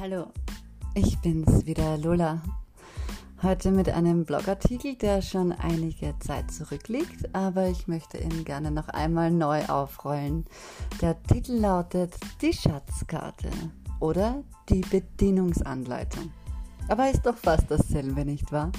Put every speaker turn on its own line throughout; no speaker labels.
Hallo, ich bin's wieder, Lola. Heute mit einem Blogartikel, der schon einige Zeit zurückliegt, aber ich möchte ihn gerne noch einmal neu aufrollen. Der Titel lautet Die Schatzkarte oder die Bedienungsanleitung. Aber ist doch fast dasselbe, nicht wahr?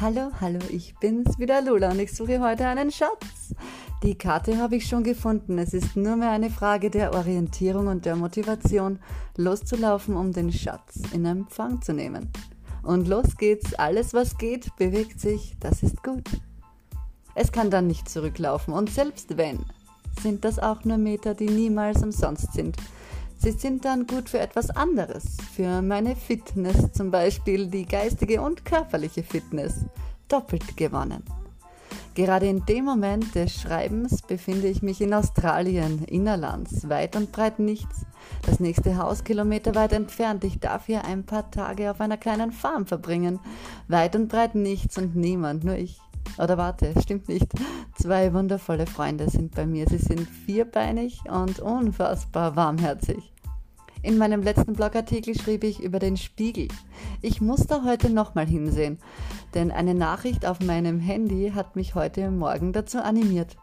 Hallo, hallo, ich bin's wieder Lola und ich suche heute einen Schatz. Die Karte habe ich schon gefunden. Es ist nur mehr eine Frage der Orientierung und der Motivation, loszulaufen, um den Schatz in Empfang zu nehmen. Und los geht's, alles was geht, bewegt sich, das ist gut. Es kann dann nicht zurücklaufen und selbst wenn, sind das auch nur Meter, die niemals umsonst sind. Sie sind dann gut für etwas anderes, für meine Fitness zum Beispiel, die geistige und körperliche Fitness, doppelt gewonnen. Gerade in dem Moment des Schreibens befinde ich mich in Australien, innerlands, weit und breit nichts. Das nächste Haus kilometerweit entfernt. Ich darf hier ein paar Tage auf einer kleinen Farm verbringen. Weit und breit nichts und niemand, nur ich. Oder warte, stimmt nicht. Zwei wundervolle Freunde sind bei mir. Sie sind vierbeinig und unfassbar warmherzig. In meinem letzten Blogartikel schrieb ich über den Spiegel. Ich muss da heute nochmal hinsehen, denn eine Nachricht auf meinem Handy hat mich heute Morgen dazu animiert.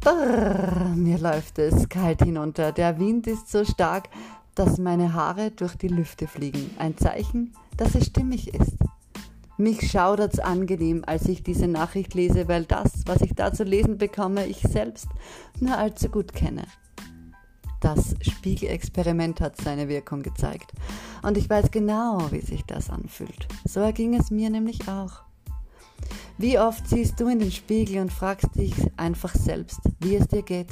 Brrr, mir läuft es kalt hinunter. Der Wind ist so stark, dass meine Haare durch die Lüfte fliegen. Ein Zeichen, dass es stimmig ist. Mich schaudert's angenehm, als ich diese Nachricht lese, weil das, was ich da zu lesen bekomme, ich selbst nur allzu gut kenne. Das Spiegelexperiment hat seine Wirkung gezeigt. Und ich weiß genau, wie sich das anfühlt. So erging es mir nämlich auch. Wie oft siehst du in den Spiegel und fragst dich einfach selbst, wie es dir geht?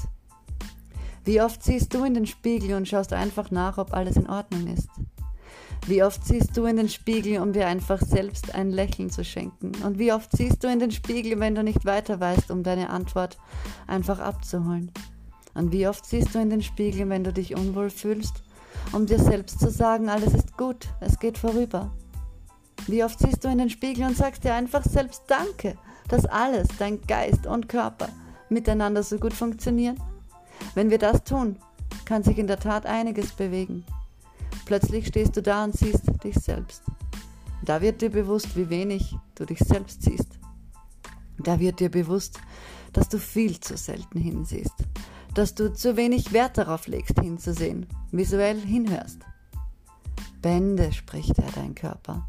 Wie oft siehst du in den Spiegel und schaust einfach nach, ob alles in Ordnung ist? Wie oft siehst du in den Spiegel, um dir einfach selbst ein Lächeln zu schenken? Und wie oft siehst du in den Spiegel, wenn du nicht weiter weißt, um deine Antwort einfach abzuholen? Und wie oft siehst du in den Spiegel, wenn du dich unwohl fühlst, um dir selbst zu sagen, alles ist gut, es geht vorüber? Wie oft siehst du in den Spiegel und sagst dir einfach selbst Danke, dass alles, dein Geist und Körper, miteinander so gut funktionieren? Wenn wir das tun, kann sich in der Tat einiges bewegen. Plötzlich stehst du da und siehst dich selbst. Da wird dir bewusst, wie wenig du dich selbst siehst. Da wird dir bewusst, dass du viel zu selten hinsiehst dass du zu wenig Wert darauf legst, hinzusehen, visuell hinhörst. Bände spricht er dein Körper.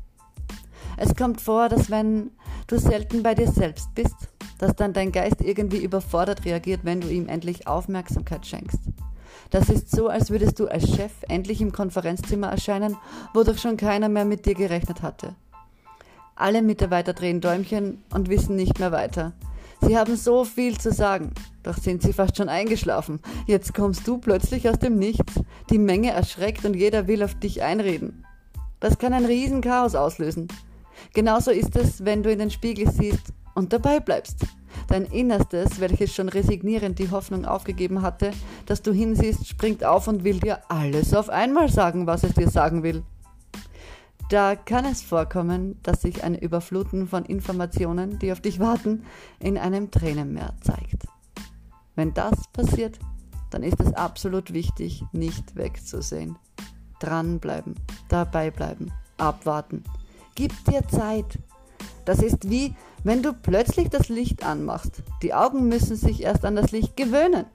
Es kommt vor, dass wenn du selten bei dir selbst bist, dass dann dein Geist irgendwie überfordert reagiert, wenn du ihm endlich Aufmerksamkeit schenkst. Das ist so, als würdest du als Chef endlich im Konferenzzimmer erscheinen, wo doch schon keiner mehr mit dir gerechnet hatte. Alle Mitarbeiter drehen Däumchen und wissen nicht mehr weiter. Sie haben so viel zu sagen, doch sind sie fast schon eingeschlafen. Jetzt kommst du plötzlich aus dem Nichts. Die Menge erschreckt und jeder will auf dich einreden. Das kann ein Riesenchaos auslösen. Genauso ist es, wenn du in den Spiegel siehst und dabei bleibst. Dein Innerstes, welches schon resignierend die Hoffnung aufgegeben hatte, dass du hinsiehst, springt auf und will dir alles auf einmal sagen, was es dir sagen will. Da kann es vorkommen, dass sich ein Überfluten von Informationen, die auf dich warten, in einem Tränenmeer zeigt. Wenn das passiert, dann ist es absolut wichtig, nicht wegzusehen. Dranbleiben, dabei bleiben, abwarten. Gib dir Zeit. Das ist wie, wenn du plötzlich das Licht anmachst. Die Augen müssen sich erst an das Licht gewöhnen.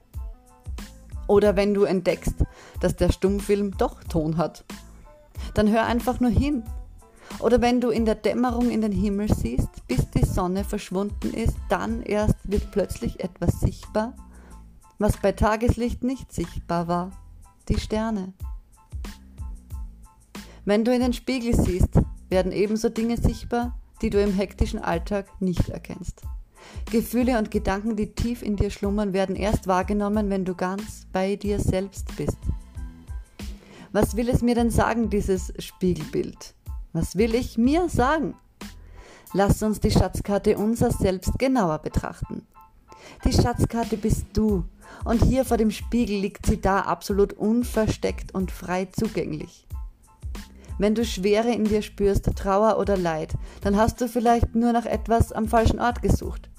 Oder wenn du entdeckst, dass der Stummfilm doch Ton hat dann hör einfach nur hin. Oder wenn du in der Dämmerung in den Himmel siehst, bis die Sonne verschwunden ist, dann erst wird plötzlich etwas sichtbar, was bei Tageslicht nicht sichtbar war, die Sterne. Wenn du in den Spiegel siehst, werden ebenso Dinge sichtbar, die du im hektischen Alltag nicht erkennst. Gefühle und Gedanken, die tief in dir schlummern, werden erst wahrgenommen, wenn du ganz bei dir selbst bist. Was will es mir denn sagen, dieses Spiegelbild? Was will ich mir sagen? Lass uns die Schatzkarte unser Selbst genauer betrachten. Die Schatzkarte bist du und hier vor dem Spiegel liegt sie da absolut unversteckt und frei zugänglich. Wenn du Schwere in dir spürst, Trauer oder Leid, dann hast du vielleicht nur nach etwas am falschen Ort gesucht.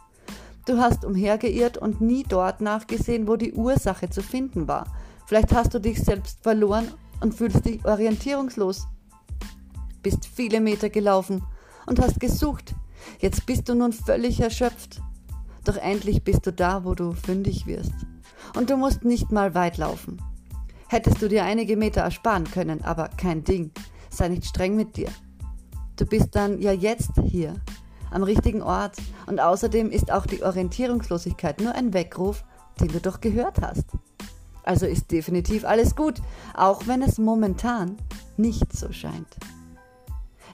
Du hast umhergeirrt und nie dort nachgesehen, wo die Ursache zu finden war. Vielleicht hast du dich selbst verloren und fühlst dich orientierungslos. Bist viele Meter gelaufen und hast gesucht. Jetzt bist du nun völlig erschöpft. Doch endlich bist du da, wo du fündig wirst. Und du musst nicht mal weit laufen. Hättest du dir einige Meter ersparen können, aber kein Ding. Sei nicht streng mit dir. Du bist dann ja jetzt hier, am richtigen Ort. Und außerdem ist auch die Orientierungslosigkeit nur ein Weckruf, den du doch gehört hast. Also ist definitiv alles gut, auch wenn es momentan nicht so scheint.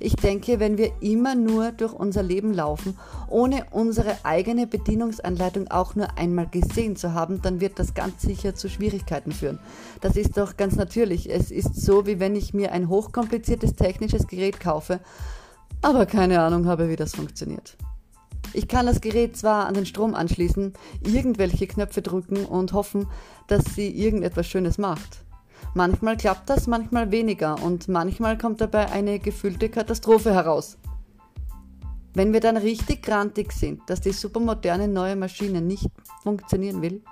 Ich denke, wenn wir immer nur durch unser Leben laufen, ohne unsere eigene Bedienungsanleitung auch nur einmal gesehen zu haben, dann wird das ganz sicher zu Schwierigkeiten führen. Das ist doch ganz natürlich. Es ist so, wie wenn ich mir ein hochkompliziertes technisches Gerät kaufe, aber keine Ahnung habe, wie das funktioniert. Ich kann das Gerät zwar an den Strom anschließen, irgendwelche Knöpfe drücken und hoffen, dass sie irgendetwas Schönes macht. Manchmal klappt das, manchmal weniger und manchmal kommt dabei eine gefühlte Katastrophe heraus. Wenn wir dann richtig grantig sind, dass die supermoderne neue Maschine nicht funktionieren will,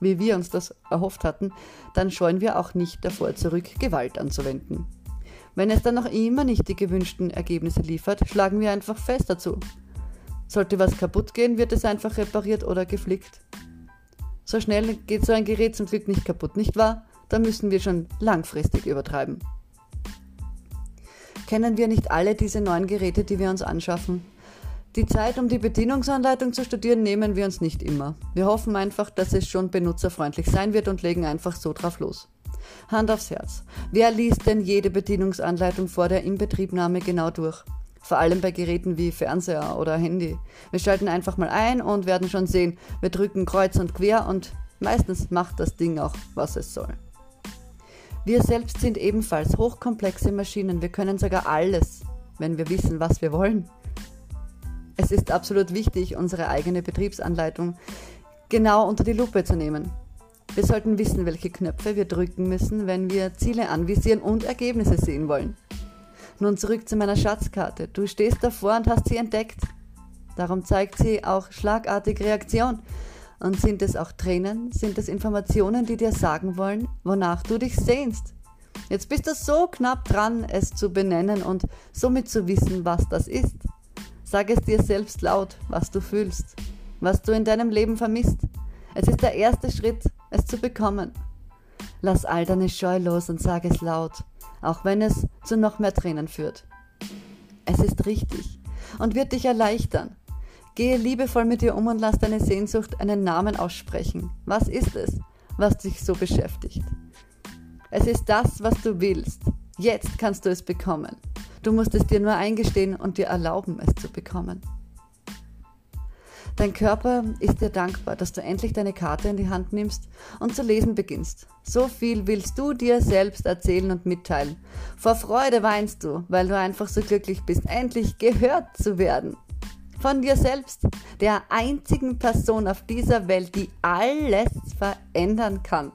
wie wir uns das erhofft hatten, dann scheuen wir auch nicht davor zurück, Gewalt anzuwenden. Wenn es dann noch immer nicht die gewünschten Ergebnisse liefert, schlagen wir einfach fest dazu. Sollte was kaputt gehen, wird es einfach repariert oder geflickt. So schnell geht so ein Gerät zum Glück nicht kaputt, nicht wahr? Da müssen wir schon langfristig übertreiben. Kennen wir nicht alle diese neuen Geräte, die wir uns anschaffen? Die Zeit, um die Bedienungsanleitung zu studieren, nehmen wir uns nicht immer. Wir hoffen einfach, dass es schon benutzerfreundlich sein wird und legen einfach so drauf los. Hand aufs Herz. Wer liest denn jede Bedienungsanleitung vor der Inbetriebnahme genau durch? Vor allem bei Geräten wie Fernseher oder Handy. Wir schalten einfach mal ein und werden schon sehen, wir drücken kreuz und quer und meistens macht das Ding auch, was es soll. Wir selbst sind ebenfalls hochkomplexe Maschinen. Wir können sogar alles, wenn wir wissen, was wir wollen. Es ist absolut wichtig, unsere eigene Betriebsanleitung genau unter die Lupe zu nehmen. Wir sollten wissen, welche Knöpfe wir drücken müssen, wenn wir Ziele anvisieren und Ergebnisse sehen wollen. Nun zurück zu meiner Schatzkarte. Du stehst davor und hast sie entdeckt. Darum zeigt sie auch schlagartig Reaktion. Und sind es auch Tränen? Sind es Informationen, die dir sagen wollen, wonach du dich sehnst? Jetzt bist du so knapp dran, es zu benennen und somit zu wissen, was das ist. Sag es dir selbst laut, was du fühlst, was du in deinem Leben vermisst. Es ist der erste Schritt, es zu bekommen. Lass all deine Scheu los und sag es laut auch wenn es zu noch mehr Tränen führt. Es ist richtig und wird dich erleichtern. Gehe liebevoll mit dir um und lass deine Sehnsucht einen Namen aussprechen. Was ist es, was dich so beschäftigt? Es ist das, was du willst. Jetzt kannst du es bekommen. Du musst es dir nur eingestehen und dir erlauben, es zu bekommen. Dein Körper ist dir dankbar, dass du endlich deine Karte in die Hand nimmst und zu lesen beginnst. So viel willst du dir selbst erzählen und mitteilen. Vor Freude weinst du, weil du einfach so glücklich bist, endlich gehört zu werden. Von dir selbst, der einzigen Person auf dieser Welt, die alles verändern kann.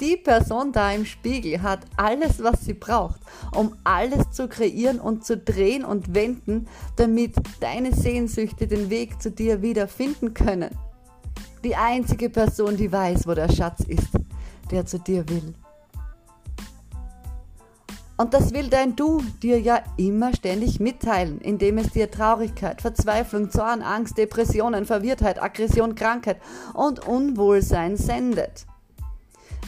Die Person da im Spiegel hat alles, was sie braucht, um alles zu kreieren und zu drehen und wenden, damit deine Sehnsüchte den Weg zu dir wieder finden können. Die einzige Person, die weiß, wo der Schatz ist, der zu dir will. Und das will dein Du dir ja immer ständig mitteilen, indem es dir Traurigkeit, Verzweiflung, Zorn, Angst, Depressionen, Verwirrtheit, Aggression, Krankheit und Unwohlsein sendet.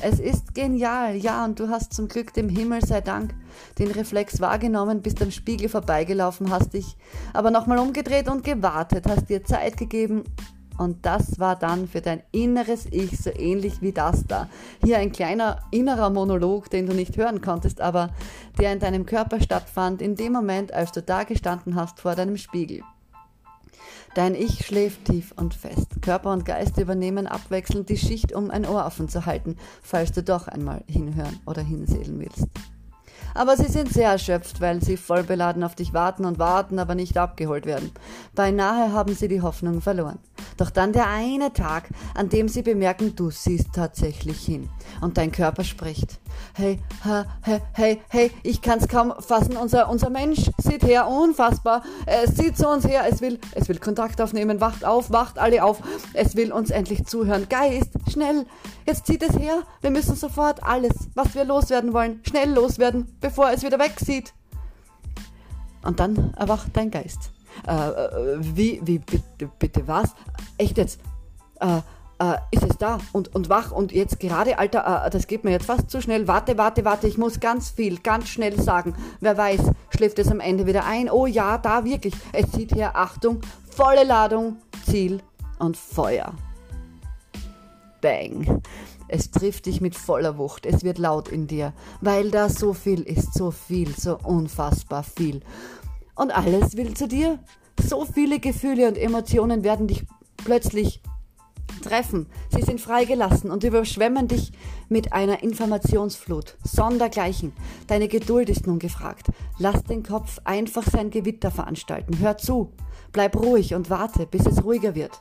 Es ist genial, ja, und du hast zum Glück dem Himmel sei Dank den Reflex wahrgenommen, bist am Spiegel vorbeigelaufen, hast dich aber nochmal umgedreht und gewartet, hast dir Zeit gegeben und das war dann für dein inneres Ich so ähnlich wie das da. Hier ein kleiner innerer Monolog, den du nicht hören konntest, aber der in deinem Körper stattfand, in dem Moment, als du da gestanden hast vor deinem Spiegel. Dein Ich schläft tief und fest. Körper und Geist übernehmen abwechselnd die Schicht, um ein Ohr offen zu halten, falls du doch einmal hinhören oder hinsehen willst. Aber sie sind sehr erschöpft, weil sie voll beladen auf dich warten und warten, aber nicht abgeholt werden. Beinahe haben sie die Hoffnung verloren. Doch dann der eine Tag, an dem sie bemerken, du siehst tatsächlich hin. Und dein Körper spricht. Hey, hey, hey, hey, ich kann's kaum fassen, unser, unser Mensch sieht her, unfassbar, es sieht zu uns her, es will, es will Kontakt aufnehmen, wacht auf, wacht alle auf, es will uns endlich zuhören. Geist, schnell, jetzt zieht es her, wir müssen sofort alles, was wir loswerden wollen, schnell loswerden, bevor es wieder wegsieht. Und dann erwacht dein Geist. Äh, äh, wie, wie, bitte, bitte was? Echt jetzt? Äh, äh, ist es da und, und wach und jetzt gerade, Alter, äh, das geht mir jetzt fast zu schnell. Warte, warte, warte, ich muss ganz viel, ganz schnell sagen. Wer weiß, schläft es am Ende wieder ein? Oh ja, da wirklich. Es zieht her, Achtung, volle Ladung, Ziel und Feuer. Bang. Es trifft dich mit voller Wucht. Es wird laut in dir, weil da so viel ist, so viel, so unfassbar viel. Und alles will zu dir. So viele Gefühle und Emotionen werden dich plötzlich treffen. Sie sind freigelassen und überschwemmen dich mit einer Informationsflut. Sondergleichen. Deine Geduld ist nun gefragt. Lass den Kopf einfach sein Gewitter veranstalten. Hör zu. Bleib ruhig und warte, bis es ruhiger wird.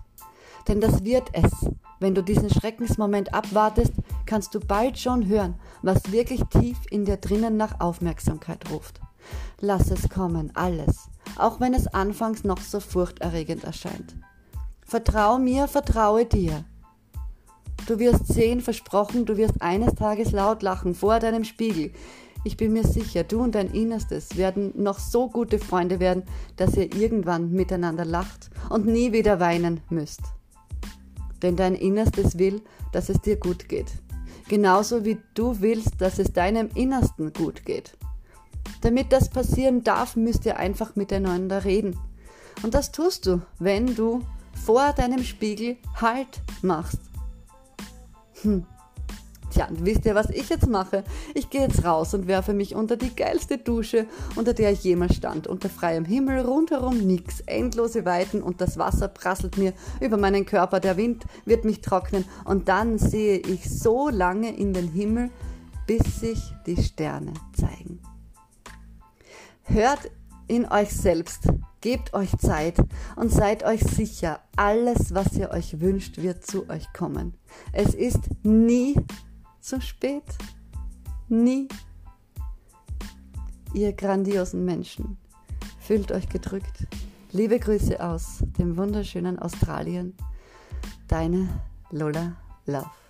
Denn das wird es. Wenn du diesen Schreckensmoment abwartest, kannst du bald schon hören, was wirklich tief in dir drinnen nach Aufmerksamkeit ruft. Lass es kommen, alles, auch wenn es anfangs noch so furchterregend erscheint. Vertrau mir, vertraue dir. Du wirst sehen, versprochen, du wirst eines Tages laut lachen vor deinem Spiegel. Ich bin mir sicher, du und dein Innerstes werden noch so gute Freunde werden, dass ihr irgendwann miteinander lacht und nie wieder weinen müsst. Denn dein Innerstes will, dass es dir gut geht. Genauso wie du willst, dass es deinem Innersten gut geht. Damit das passieren darf, müsst ihr einfach miteinander reden. Und das tust du, wenn du vor deinem Spiegel Halt machst. Hm. Tja, und wisst ihr, was ich jetzt mache? Ich gehe jetzt raus und werfe mich unter die geilste Dusche, unter der ich jemals stand. Unter freiem Himmel, rundherum nix, endlose Weiten und das Wasser prasselt mir über meinen Körper. Der Wind wird mich trocknen und dann sehe ich so lange in den Himmel, bis sich die Sterne zeigen. Hört in euch selbst, gebt euch Zeit und seid euch sicher, alles, was ihr euch wünscht, wird zu euch kommen. Es ist nie zu spät. Nie. Ihr grandiosen Menschen, fühlt euch gedrückt. Liebe Grüße aus dem wunderschönen Australien. Deine Lola Love.